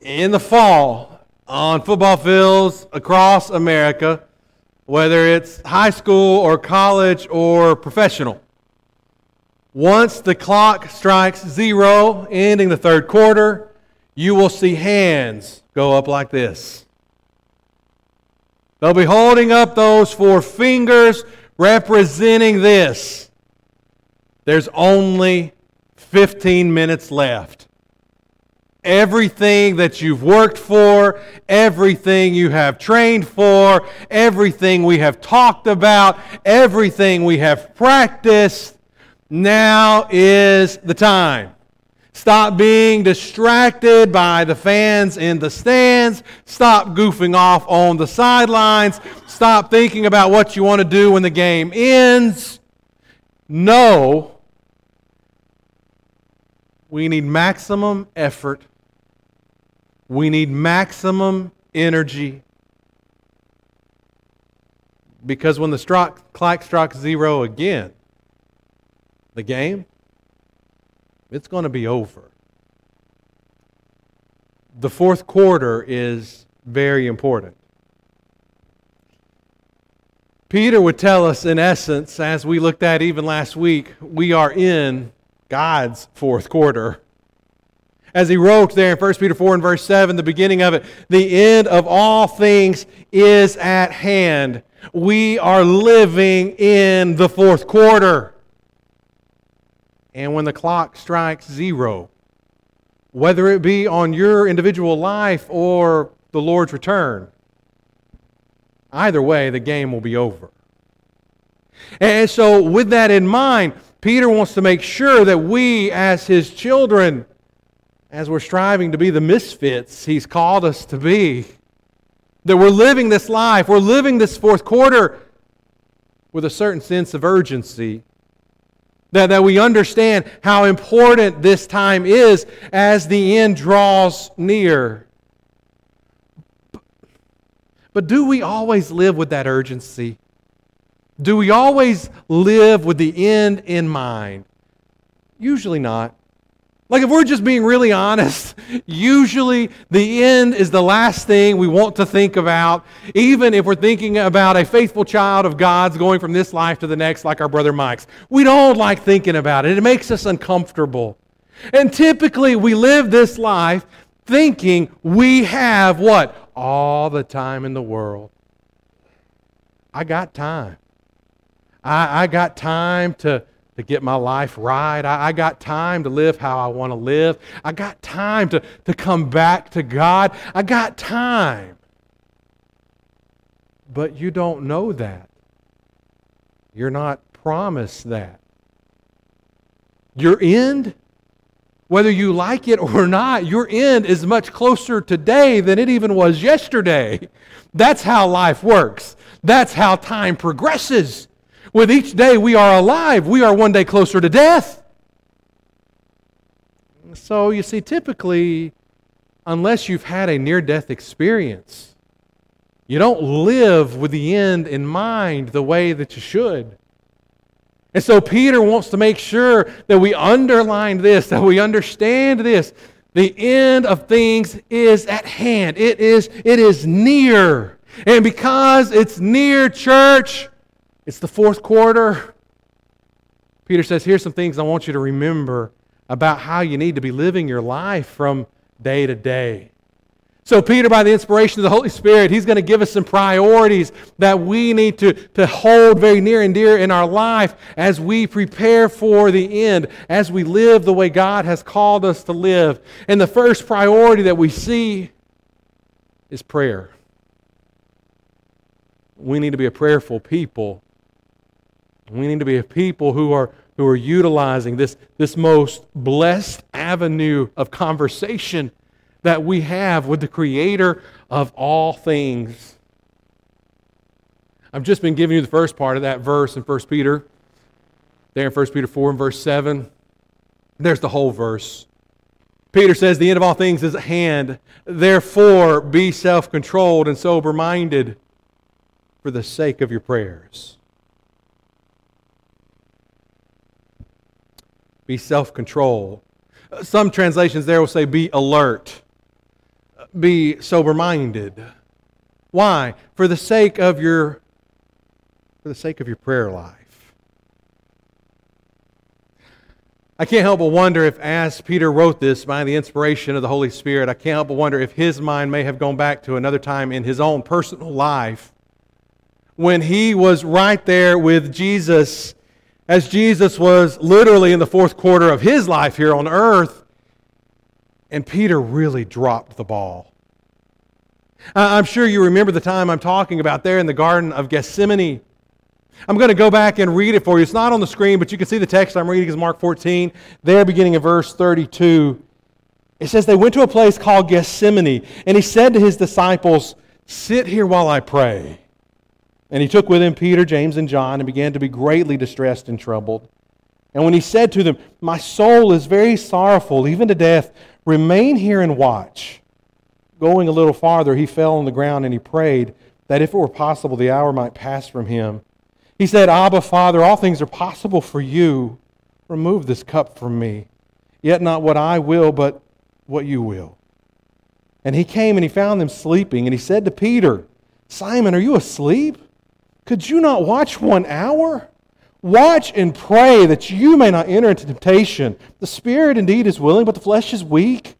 in the fall on football fields across America, whether it's high school or college or professional. Once the clock strikes zero, ending the third quarter, you will see hands go up like this. They'll be holding up those four fingers representing this. There's only 15 minutes left. Everything that you've worked for, everything you have trained for, everything we have talked about, everything we have practiced, now is the time. Stop being distracted by the fans in the stands. Stop goofing off on the sidelines. Stop thinking about what you want to do when the game ends. No. We need maximum effort. We need maximum energy. Because when the clock strikes zero again, the game it's going to be over. The fourth quarter is very important. Peter would tell us, in essence, as we looked at even last week, we are in God's fourth quarter. As he wrote there in 1 Peter 4 and verse 7, the beginning of it, the end of all things is at hand. We are living in the fourth quarter and when the clock strikes zero, whether it be on your individual life or the Lord's return, either way, the game will be over. And so, with that in mind, Peter wants to make sure that we, as his children, as we're striving to be the misfits he's called us to be, that we're living this life, we're living this fourth quarter with a certain sense of urgency that, that we understand how important this time is as the end draws near. But do we always live with that urgency? Do we always live with the end in mind? Usually not. Like, if we're just being really honest, usually the end is the last thing we want to think about, even if we're thinking about a faithful child of God's going from this life to the next, like our brother Mike's. We don't like thinking about it, it makes us uncomfortable. And typically, we live this life thinking we have what? All the time in the world. I got time. I, I got time to to get my life right. I, I, got time to live how I want to live. I got time to, to come back to God. I got time. But you don't know that. You're not promised that. Your end, whether you like it or not, your end is much closer today than it even was yesterday. That's how life works. That's how time progresses. With each day we are alive, we are one day closer to death. So, you see, typically, unless you've had a near death experience, you don't live with the end in mind the way that you should. And so, Peter wants to make sure that we underline this, that we understand this. The end of things is at hand, it is, it is near. And because it's near, church, it's the fourth quarter. Peter says, Here's some things I want you to remember about how you need to be living your life from day to day. So, Peter, by the inspiration of the Holy Spirit, he's going to give us some priorities that we need to, to hold very near and dear in our life as we prepare for the end, as we live the way God has called us to live. And the first priority that we see is prayer. We need to be a prayerful people we need to be a people who are, who are utilizing this, this most blessed avenue of conversation that we have with the Creator of all things. I've just been giving you the first part of that verse in 1 Peter. There in 1 Peter 4 and verse 7. There's the whole verse. Peter says, The end of all things is at hand. Therefore, be self controlled and sober minded for the sake of your prayers. Be self control. Some translations there will say be alert. be sober minded. Why? For the sake of your for the sake of your prayer life. I can't help but wonder if, as Peter wrote this by the inspiration of the Holy Spirit, I can't help but wonder if his mind may have gone back to another time in his own personal life when he was right there with Jesus, as Jesus was literally in the fourth quarter of his life here on earth, and Peter really dropped the ball. I'm sure you remember the time I'm talking about there in the Garden of Gethsemane I'm going to go back and read it for you. It's not on the screen, but you can see the text I'm reading is Mark 14, there beginning in verse 32. It says, They went to a place called Gethsemane, and he said to his disciples, Sit here while I pray. And he took with him Peter, James, and John, and began to be greatly distressed and troubled. And when he said to them, My soul is very sorrowful, even to death, remain here and watch. Going a little farther, he fell on the ground and he prayed that if it were possible, the hour might pass from him. He said, Abba, Father, all things are possible for you. Remove this cup from me. Yet not what I will, but what you will. And he came and he found them sleeping, and he said to Peter, Simon, are you asleep? Could you not watch one hour? Watch and pray that you may not enter into temptation. The spirit indeed is willing, but the flesh is weak.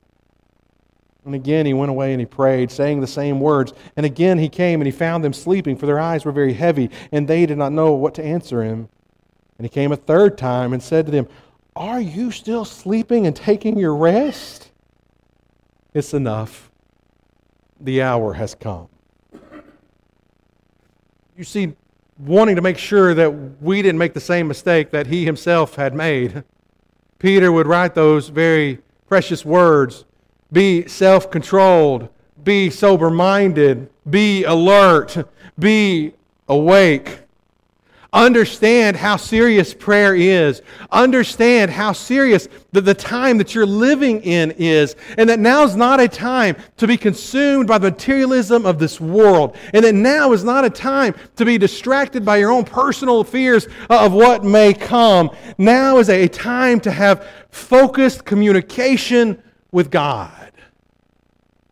And again he went away and he prayed, saying the same words. And again he came and he found them sleeping, for their eyes were very heavy, and they did not know what to answer him. And he came a third time and said to them, Are you still sleeping and taking your rest? It's enough. The hour has come. You see, wanting to make sure that we didn't make the same mistake that he himself had made, Peter would write those very precious words be self controlled. Be sober minded. Be alert. Be awake. Understand how serious prayer is. Understand how serious the, the time that you're living in is. And that now is not a time to be consumed by the materialism of this world. And that now is not a time to be distracted by your own personal fears of what may come. Now is a time to have focused communication with God.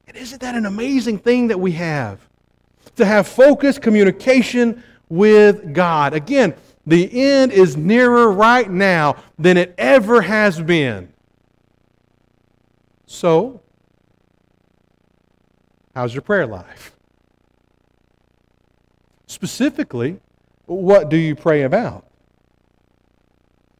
And isn't that an amazing thing that we have? To have focused communication with God. Again, the end is nearer right now than it ever has been. So, how's your prayer life? Specifically, what do you pray about?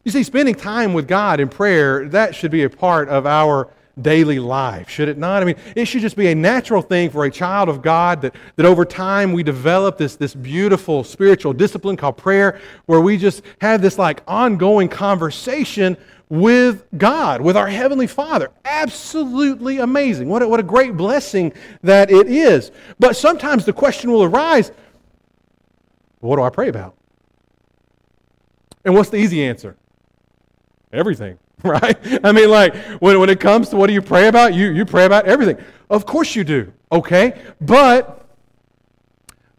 You see, spending time with God in prayer, that should be a part of our daily life, should it not? I mean, it should just be a natural thing for a child of God that, that over time we develop this, this beautiful spiritual discipline called prayer, where we just have this like ongoing conversation with God, with our Heavenly Father. Absolutely amazing. What a, what a great blessing that it is. But sometimes the question will arise what do I pray about? And what's the easy answer? Everything. right? I mean, like, when, when it comes to what do you pray about, you, you pray about everything. Of course you do, okay? But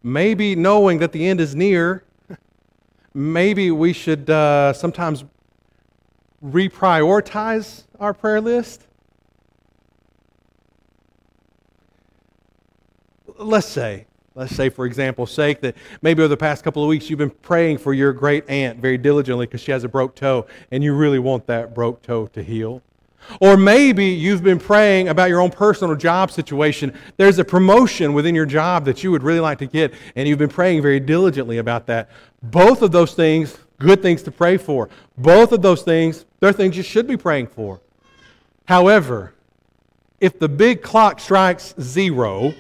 maybe knowing that the end is near, maybe we should uh, sometimes reprioritize our prayer list. Let's say Let's say, for example's sake, that maybe over the past couple of weeks you've been praying for your great aunt very diligently because she has a broke toe and you really want that broke toe to heal. Or maybe you've been praying about your own personal job situation. There's a promotion within your job that you would really like to get, and you've been praying very diligently about that. Both of those things, good things to pray for. Both of those things, they're things you should be praying for. However, if the big clock strikes zero,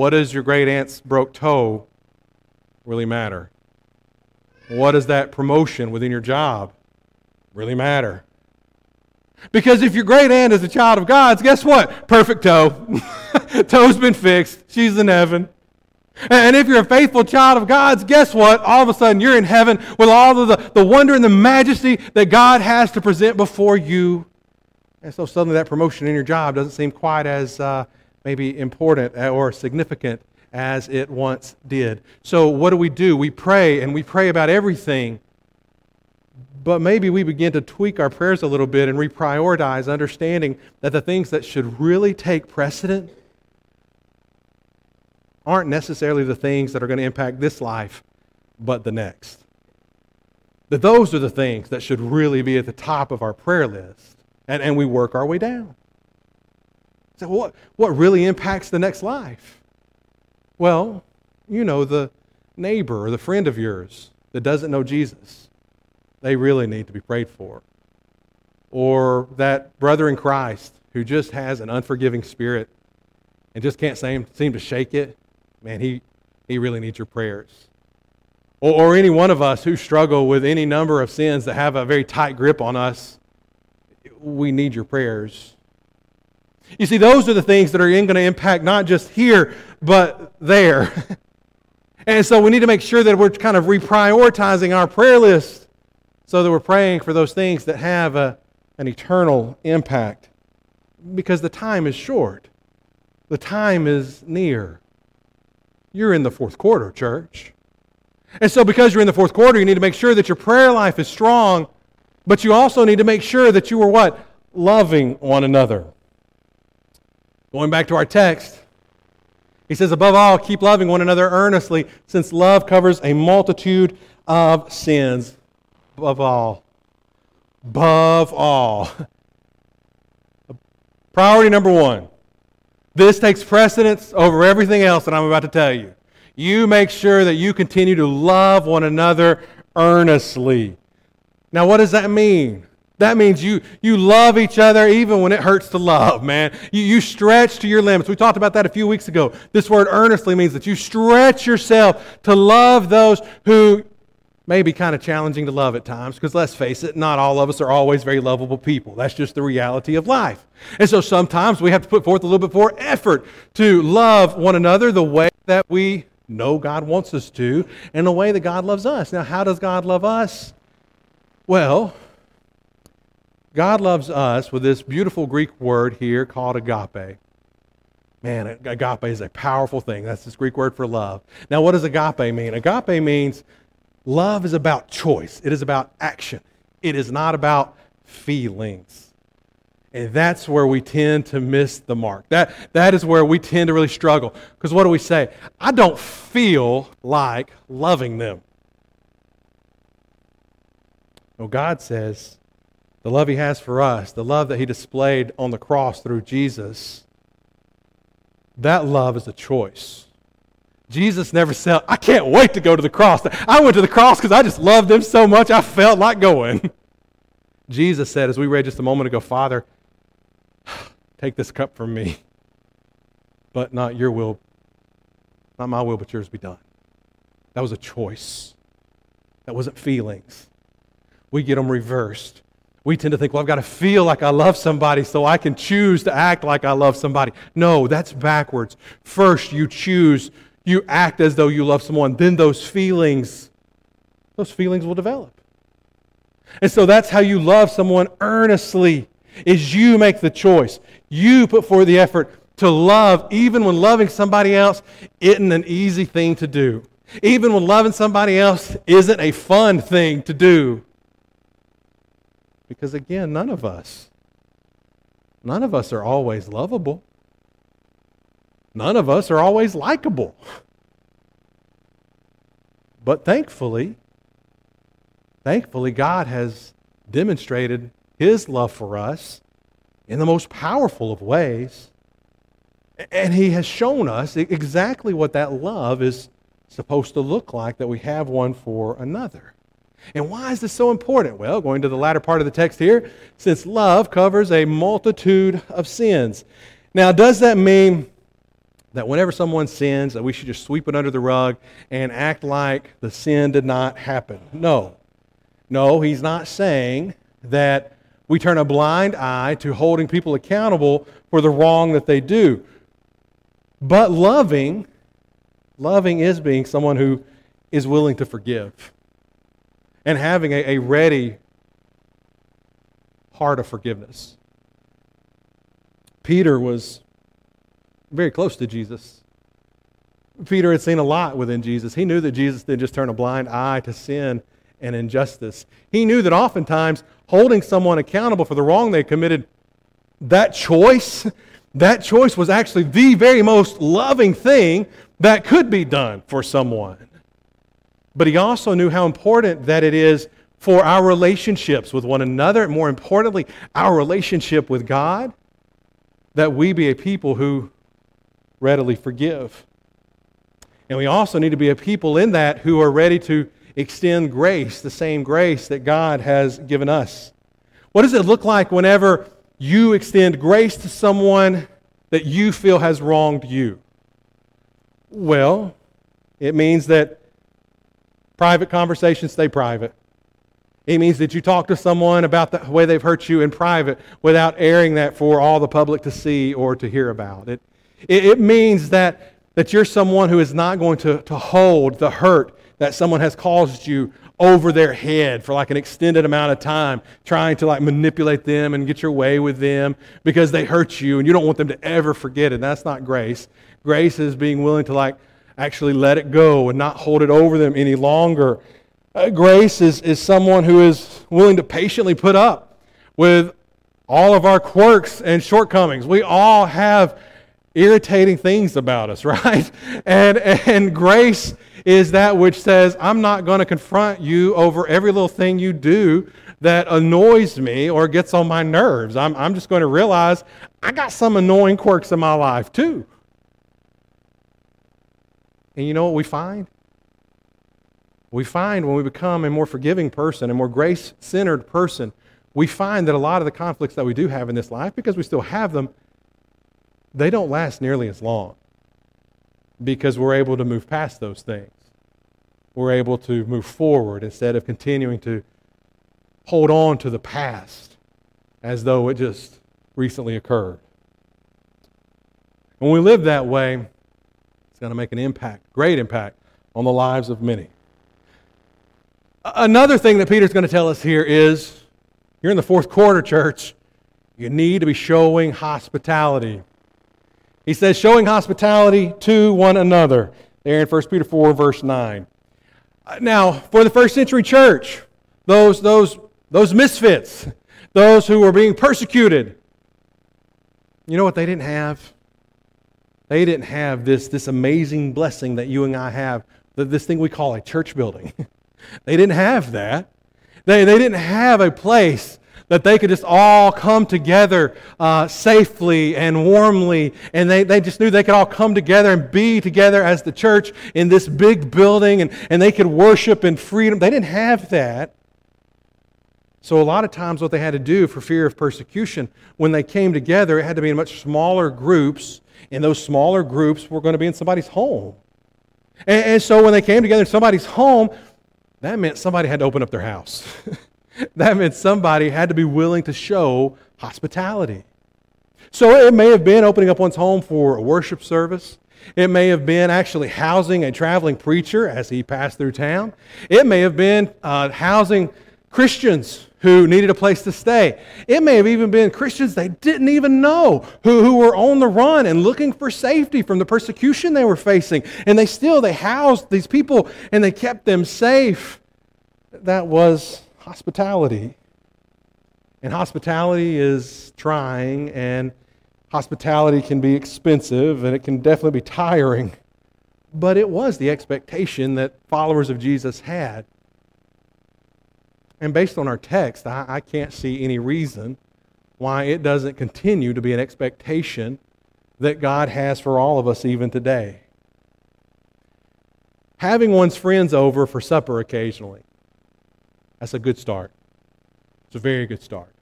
What does your great aunt's broke toe really matter? What does that promotion within your job really matter? Because if your great aunt is a child of God's, guess what? Perfect toe. Toe's been fixed. She's in heaven. And if you're a faithful child of God's, guess what? All of a sudden you're in heaven with all of the, the wonder and the majesty that God has to present before you. And so suddenly that promotion in your job doesn't seem quite as uh, maybe important or significant as it once did. So, what do we do? We pray and we pray about everything. but maybe we begin to tweak our prayers a little bit and reprioritize, understanding that the things that should really take precedent aren't necessarily the things that are going to impact this life, but the next. That those are the things that should really be at the top of our prayer list, and, and we work our way down. So, what, what really impacts the next life? Well, you know, the neighbor or the friend of yours that doesn't know Jesus, they really need to be prayed for. Or that brother in Christ who just has an unforgiving spirit and just can't seem, seem to shake it, man, he, he really needs your prayers. Or, or any one of us who struggle with any number of sins that have a very tight grip on us, we need your prayers. You see, those are the things that are going to impact not just here, but there. and so we need to make sure that we're kind of reprioritizing our prayer list so that we're praying for those things that have a, an eternal impact. Because the time is short, the time is near. You're in the fourth quarter, church. And so, because you're in the fourth quarter, you need to make sure that your prayer life is strong, but you also need to make sure that you are what? Loving one another. Going back to our text, he says, above all, keep loving one another earnestly, since love covers a multitude of sins. Above all. Above all. Priority number one. This takes precedence over everything else that I'm about to tell you. You make sure that you continue to love one another earnestly. Now, what does that mean? That means you, you love each other even when it hurts to love, man. You, you stretch to your limits. We talked about that a few weeks ago. This word earnestly means that you stretch yourself to love those who may be kind of challenging to love at times, because let's face it, not all of us are always very lovable people. That's just the reality of life. And so sometimes we have to put forth a little bit more effort to love one another the way that we know God wants us to, and the way that God loves us. Now, how does God love us? Well, God loves us with this beautiful Greek word here called agape. Man, agape is a powerful thing. That's this Greek word for love. Now, what does agape mean? Agape means love is about choice, it is about action, it is not about feelings. And that's where we tend to miss the mark. That, that is where we tend to really struggle. Because what do we say? I don't feel like loving them. No, God says, the love he has for us, the love that he displayed on the cross through Jesus, that love is a choice. Jesus never said, I can't wait to go to the cross. I went to the cross because I just loved him so much I felt like going. Jesus said, as we read just a moment ago, Father, take this cup from me, but not your will, not my will, but yours be done. That was a choice. That wasn't feelings. We get them reversed. We tend to think, well, I've got to feel like I love somebody so I can choose to act like I love somebody. No, that's backwards. First, you choose, you act as though you love someone. Then those feelings, those feelings will develop. And so that's how you love someone earnestly, is you make the choice. You put forth the effort to love, even when loving somebody else isn't an easy thing to do. Even when loving somebody else isn't a fun thing to do. Because again, none of us, none of us are always lovable. None of us are always likable. But thankfully, thankfully, God has demonstrated His love for us in the most powerful of ways. And He has shown us exactly what that love is supposed to look like, that we have one for another. And why is this so important? Well, going to the latter part of the text here, since love covers a multitude of sins. Now, does that mean that whenever someone sins, that we should just sweep it under the rug and act like the sin did not happen? No. No, he's not saying that we turn a blind eye to holding people accountable for the wrong that they do. But loving, loving is being someone who is willing to forgive and having a, a ready heart of forgiveness. Peter was very close to Jesus. Peter had seen a lot within Jesus. He knew that Jesus didn't just turn a blind eye to sin and injustice. He knew that oftentimes holding someone accountable for the wrong they committed, that choice, that choice was actually the very most loving thing that could be done for someone. But he also knew how important that it is for our relationships with one another, and more importantly, our relationship with God, that we be a people who readily forgive. And we also need to be a people in that who are ready to extend grace, the same grace that God has given us. What does it look like whenever you extend grace to someone that you feel has wronged you? Well, it means that private conversations stay private. It means that you talk to someone about the way they've hurt you in private without airing that for all the public to see or to hear about. It, it, it means that, that you're someone who is not going to, to hold the hurt that someone has caused you over their head for like an extended amount of time, trying to like manipulate them and get your way with them because they hurt you and you don't want them to ever forget it. That's not grace. Grace is being willing to like actually let it go and not hold it over them any longer. Uh, grace is, is someone who is willing to patiently put up with all of our quirks and shortcomings. We all have irritating things about us, right? And, and grace is that which says, I'm not going to confront you over every little thing you do that annoys me or gets on my nerves. I'm, I'm just going to realize I got some annoying quirks in my life too. And you know what we find? We find when we become a more forgiving person, a more grace centered person, we find that a lot of the conflicts that we do have in this life, because we still have them, they don't last nearly as long because we're able to move past those things. We're able to move forward instead of continuing to hold on to the past as though it just recently occurred. When we live that way, going to make an impact, great impact, on the lives of many. Another thing that Peter's going to tell us here is you're in the fourth quarter, church. You need to be showing hospitality. He says, showing hospitality to one another. There in 1 Peter 4, verse 9. Uh, now, for the first century church, those, those, those misfits, those who were being persecuted, you know what they didn't have? They didn't have this, this amazing blessing that you and I have, this thing we call a church building. they didn't have that. They, they didn't have a place that they could just all come together uh, safely and warmly. And they, they just knew they could all come together and be together as the church in this big building and, and they could worship in freedom. They didn't have that. So, a lot of times, what they had to do for fear of persecution, when they came together, it had to be in much smaller groups. And those smaller groups were going to be in somebody's home. And, and so, when they came together in somebody's home, that meant somebody had to open up their house. that meant somebody had to be willing to show hospitality. So it may have been opening up one's home for a worship service. It may have been actually housing a traveling preacher as he passed through town. It may have been uh, housing Christians who needed a place to stay. It may have even been Christians they didn't even know who, who were on the run and looking for safety from the persecution they were facing. And they still, they housed these people and they kept them safe. That was hospitality. And hospitality is trying, and hospitality can be expensive, and it can definitely be tiring. But it was the expectation that followers of Jesus had. And based on our text, I, I can't see any reason why it doesn't continue to be an expectation that God has for all of us even today. Having one's friends over for supper occasionally that's a good start. It's a very good start.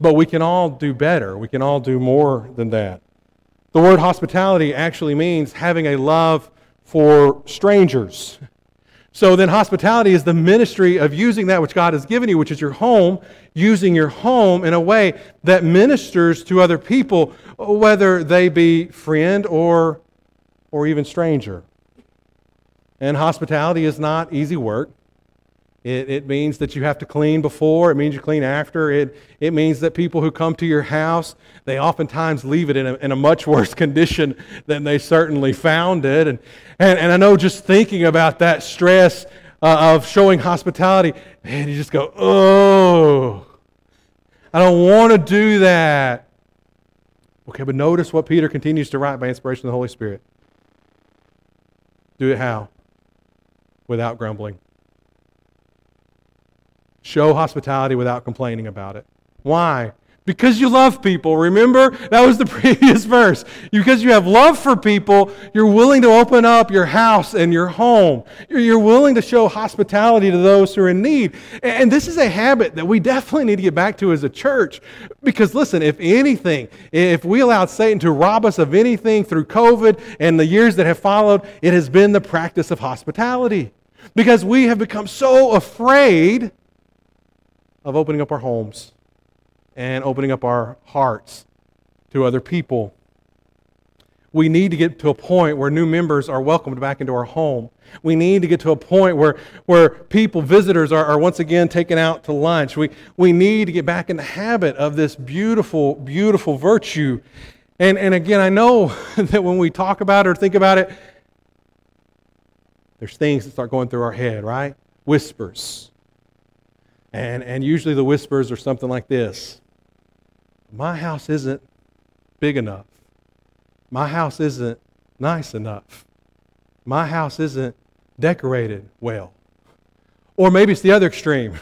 But we can all do better. We can all do more than that. The word hospitality actually means having a love for strangers. So then, hospitality is the ministry of using that which God has given you, which is your home, using your home in a way that ministers to other people, whether they be friend or, or even stranger. And hospitality is not easy work. It, it means that you have to clean before. It means you clean after. It, it means that people who come to your house, they oftentimes leave it in a, in a much worse condition than they certainly found it. And, and, and I know just thinking about that stress, uh, of showing hospitality, man, you just go, oh, I don't want to do that. Okay, but notice what Peter continues to write by inspiration of the Holy Spirit. Do it how? Without grumbling. Show hospitality without complaining about it. Why? Because you love people. Remember? That was the previous verse. Because you have love for people, you're willing to open up your house and your home. You're willing to show hospitality to those who are in need. And this is a habit that we definitely need to get back to as a church. Because listen, if anything, if we allowed Satan to rob us of anything through COVID and the years that have followed, it has been the practice of hospitality. Because we have become so afraid of opening up our homes and opening up our hearts to other people. We need to get to a point where new members are welcomed back into our home. We need to get to a point where, where people, visitors, are, are once again taken out to lunch. We, we need to get back in the habit of this beautiful, beautiful virtue. And, and again, I know that when we talk about it or think about it, there's things that start going through our head, right? Whispers. And, and usually the whispers are something like this My house isn't big enough. My house isn't nice enough. My house isn't decorated well. Or maybe it's the other extreme.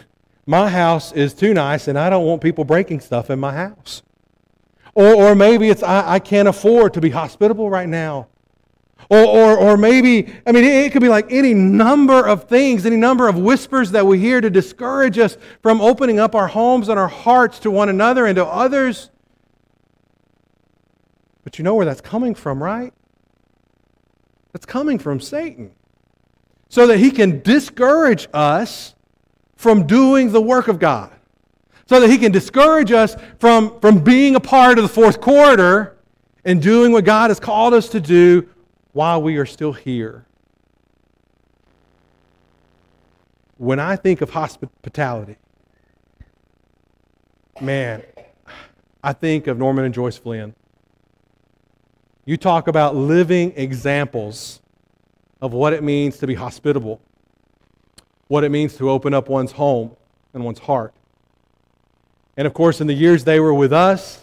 My house is too nice and I don't want people breaking stuff in my house. Or, or maybe it's I, I can't afford to be hospitable right now. Or, or, or maybe, I mean, it, could be like any number of things, any number of whispers that we hear to discourage us from opening up our homes and our hearts to one another and to others. But you know where that's coming from, right? That's coming from Satan. So that he can discourage us from doing the work of God. So that he can discourage us from, from being a part of the fourth quarter and doing what God has called us to do while we are still here. When I think of hospitality, man, I think of Norman and Joyce Flynn. You talk about living examples of what it means to be hospitable, what it means to open up one's home and one's heart. And of course, in the years they were with us,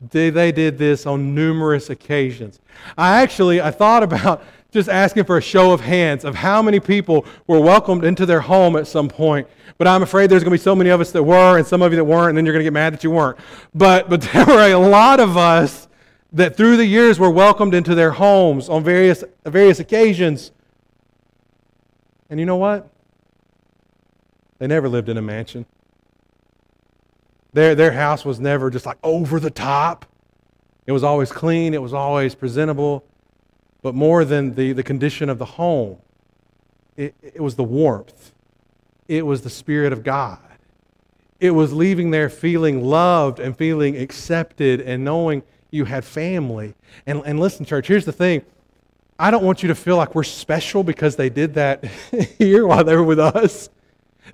they, they did this on numerous occasions. I actually I thought about just asking for a show of hands of how many people were welcomed into their home at some point. But I'm afraid there's going to be so many of us that were and some of you that weren't, and then you're going to get mad that you weren't. But, but there were a lot of us that through the years were welcomed into their homes on various, various occasions. And you know what? They never lived in a mansion. Their, their house was never just like over the top. It was always clean, it was always presentable. But more than the, the condition of the home, it, it was the warmth, it was the Spirit of God. It was leaving there feeling loved and feeling accepted and knowing you had family. And, and listen, church, here's the thing. I don't want you to feel like we're special because they did that here while they were with us.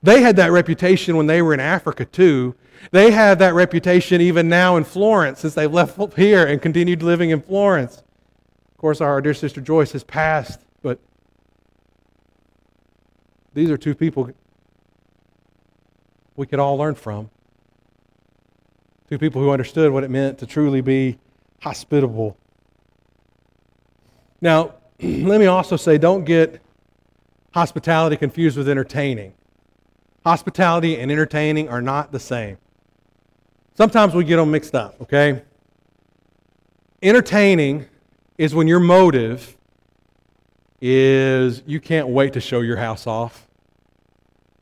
They had that reputation when they were in Africa, too. They have that reputation even now in Florence since they've left here and continued living in Florence. Of course, our dear sister Joyce has passed, but these are two people we could all learn from. Two people who understood what it meant to truly be hospitable. Now, let me also say don't get hospitality confused with entertaining. Hospitality and entertaining are not the same. Sometimes we get them mixed up, okay? Entertaining is when your motive is you can't wait to show your house off.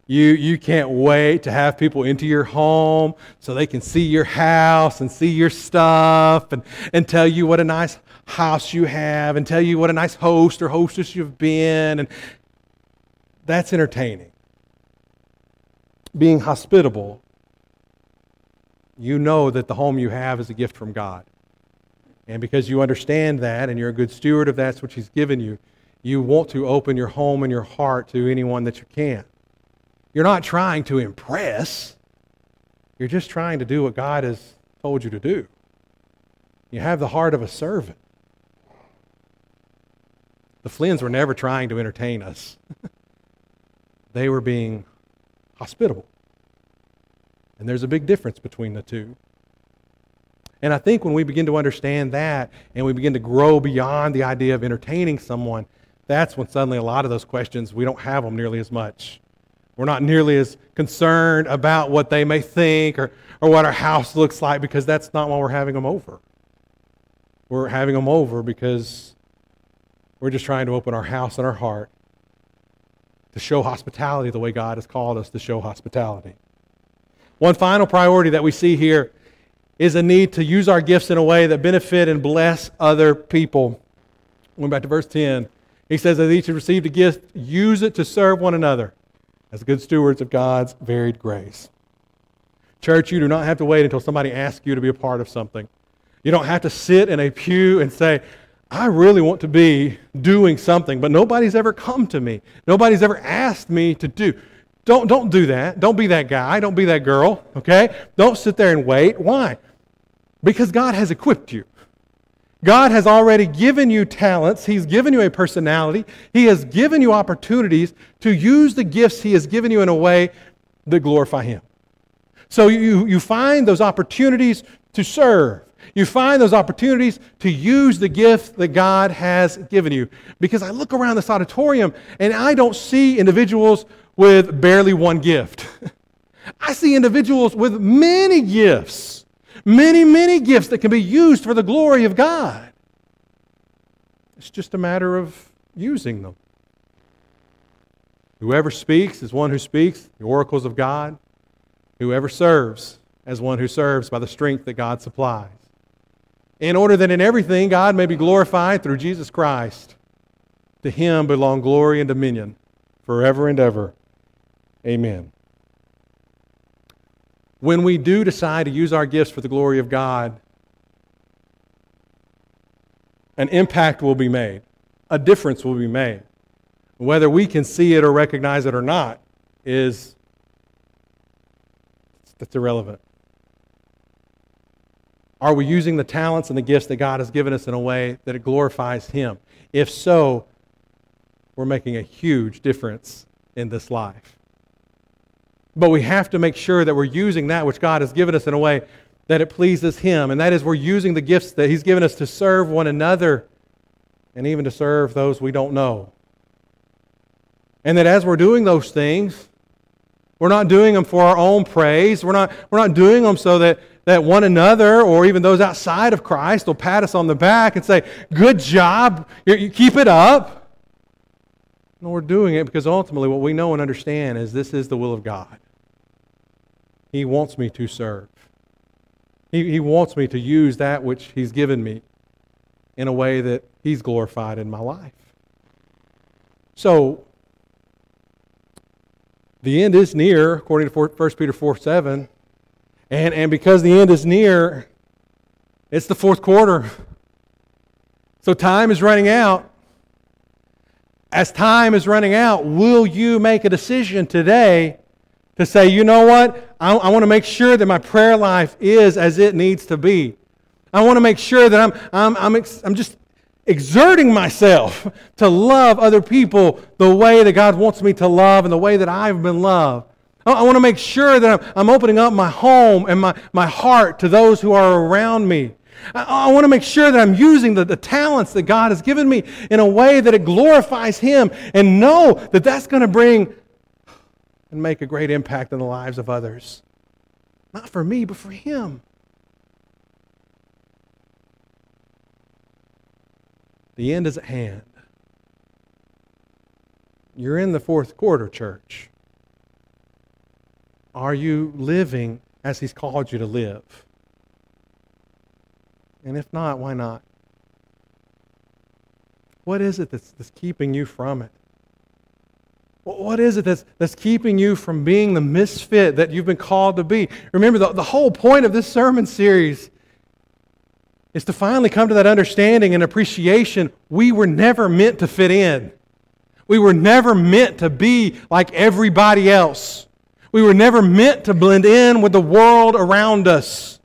You, you can't wait to have people into your home so they can see your house and see your stuff and, and tell you what a nice house you have and tell you what a nice host or hostess you've been. And that's entertaining. Being hospitable you know that the home you have is a gift from God. And because you understand that and you're a good steward of that which He's given you, you want to open your home and your heart to anyone that you can. You're not trying to impress, you're just trying to do what God has told you to do. You have the heart of a servant. The Flynn's were never trying to entertain us. they were being hospitable. And there's a big difference between the two. And I think when we begin to understand that and we begin to grow beyond the idea of entertaining someone, that's when suddenly a lot of those questions, we don't have them nearly as much. We're not nearly as concerned about what they may think or, or what our house looks like because that's not why we're having them over. We're having them over because we're just trying to open our house and our heart to show hospitality the way God has called us to show hospitality. One final priority that we see here is a need to use our gifts in a way that benefit and bless other people. Going back to verse 10, he says, that each has received a gift, use it to serve one another as good stewards of God's varied grace. Church, you do not have to wait until somebody asks you to be a part of something. You don't have to sit in a pew and say, I really want to be doing something, but nobody's ever come to me. Nobody's ever asked me to do. Don't, don't do that. Don't be that guy. Don't be that girl, okay? Don't sit there and wait. Why? Because God has equipped you. God has already given you talents. He's given you a personality. He has given you opportunities to use the gifts He has given you in a way that glorify Him. So you, you find those opportunities to serve. You find those opportunities to use the gift that God has given you. Because I look around this auditorium and I don't see individuals with barely one gift. I see individuals with many gifts. Many, many gifts that can be used for the glory of God. It's just a matter of using them. Whoever speaks is one who speaks, the oracles of God. Whoever serves as one who serves by the strength that God supplies. In order that in everything God may be glorified through Jesus Christ. To him belong glory and dominion forever and ever. Amen when we do decide to use our gifts for the glory of God, an impact will be made, a difference will be made. Whether we can see it or recognize it or not is that's irrelevant. Are we using the talents and the gifts that God has given us in a way that it glorifies Him? If so, we're making a huge difference in this life. But we have to make sure that we're using that which God has given us in a way that it pleases Him. And that is, we're using the gifts that He's given us to serve one another and even to serve those we don't know. And that as we're doing those things, we're not doing them for our own praise. We're not, we're not doing them so that, that one another or even those outside of Christ will pat us on the back and say, Good job, you, you keep it up. No, we're doing it because ultimately what we know and understand is this is the will of God. He wants me to serve. He, he wants me to use that which He's given me in a way that He's glorified in my life. So, the end is near, according to 1 Peter 4 7. And, and because the end is near, it's the fourth quarter. So time is running out as time is running out, will you make a decision today to say, you know what? I, I want to make sure that my prayer life is as it needs to be. I want to make sure that I'm, I'm, I'm, ex- I'm just exerting myself to love other people the way that God wants me to love and the way that I've been loved. I, I want to make sure that I'm, I'm opening up my home and my, my heart to those who are around me. I, want to make sure that I'm using the, the talents that God has given me in a way that it glorifies Him and know that that's going to bring and make a great impact in the lives of others. Not for me, but for Him. The end is at hand. You're in the fourth quarter, church. Are you living as He's called you to live? And if not, why not? What is it that's, that's keeping you from it? What is it that's, that's keeping you from being the misfit that you've been called to be? Remember, the, the whole point of this sermon series is to finally come to that understanding and appreciation we were never meant to fit in. We were never meant to be like everybody else. We were never meant to blend in with the world around us.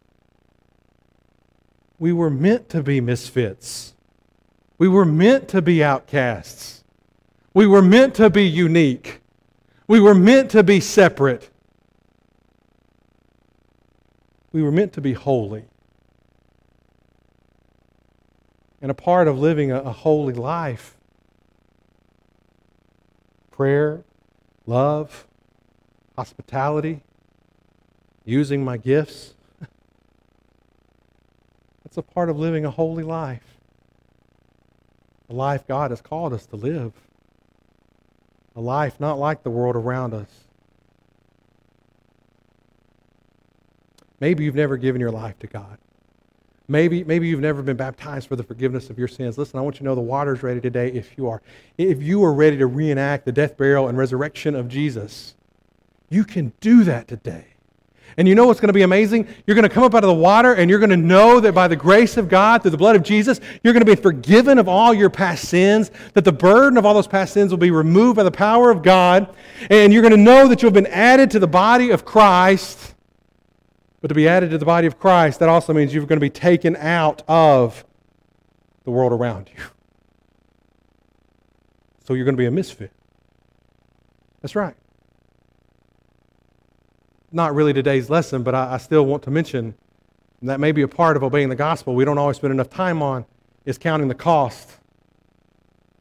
We were meant to be misfits. We were meant to be outcasts. We were meant to be unique. We were meant to be separate. We were meant to be holy. And a part of living a, a holy life prayer, love, hospitality, using my gifts. That's a part of living a holy life. A life God has called us to live. A life not like the world around us. Maybe you've never given your life to God. Maybe, maybe you've never been baptized for the forgiveness of your sins. Listen, I want you to know the water's ready today if you are. If you are ready to reenact the death, burial, and resurrection of Jesus, you can do that today. And you know what's going to be amazing? You're going to come up out of the water and you're going to know that by the grace of God, through the blood of Jesus, you're going to be forgiven of all your past sins, that the burden of all those past sins will be removed by the power of God, and you're going to know that you've been added to the body of Christ but to be added to the body of Christ, that also means you're going to be taken out of the world around you. So you're going to be a misfit. That's right. Not really today's lesson, but I, I still want to mention that may be a part of obeying the gospel we don't always spend enough time on is counting the cost.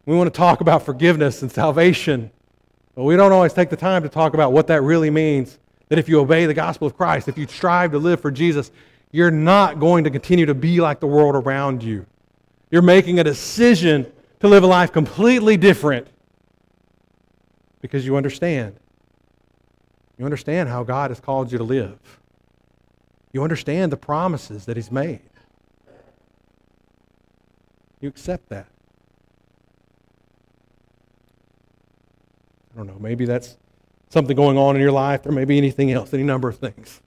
We want to talk about forgiveness and salvation, but we don't always take the time to talk about what that really means that if you obey the gospel of Christ, if you strive to live for Jesus, you're not going to continue to be like the world around you. You're making a decision to live a life completely different because you understand. You understand how God has called you to live. You understand the promises that He's made. You accept that. I don't know, maybe that's something going on in your life. There may be anything else, any number of things.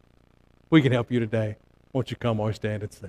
We can help you today. Won't you come we stand and sing?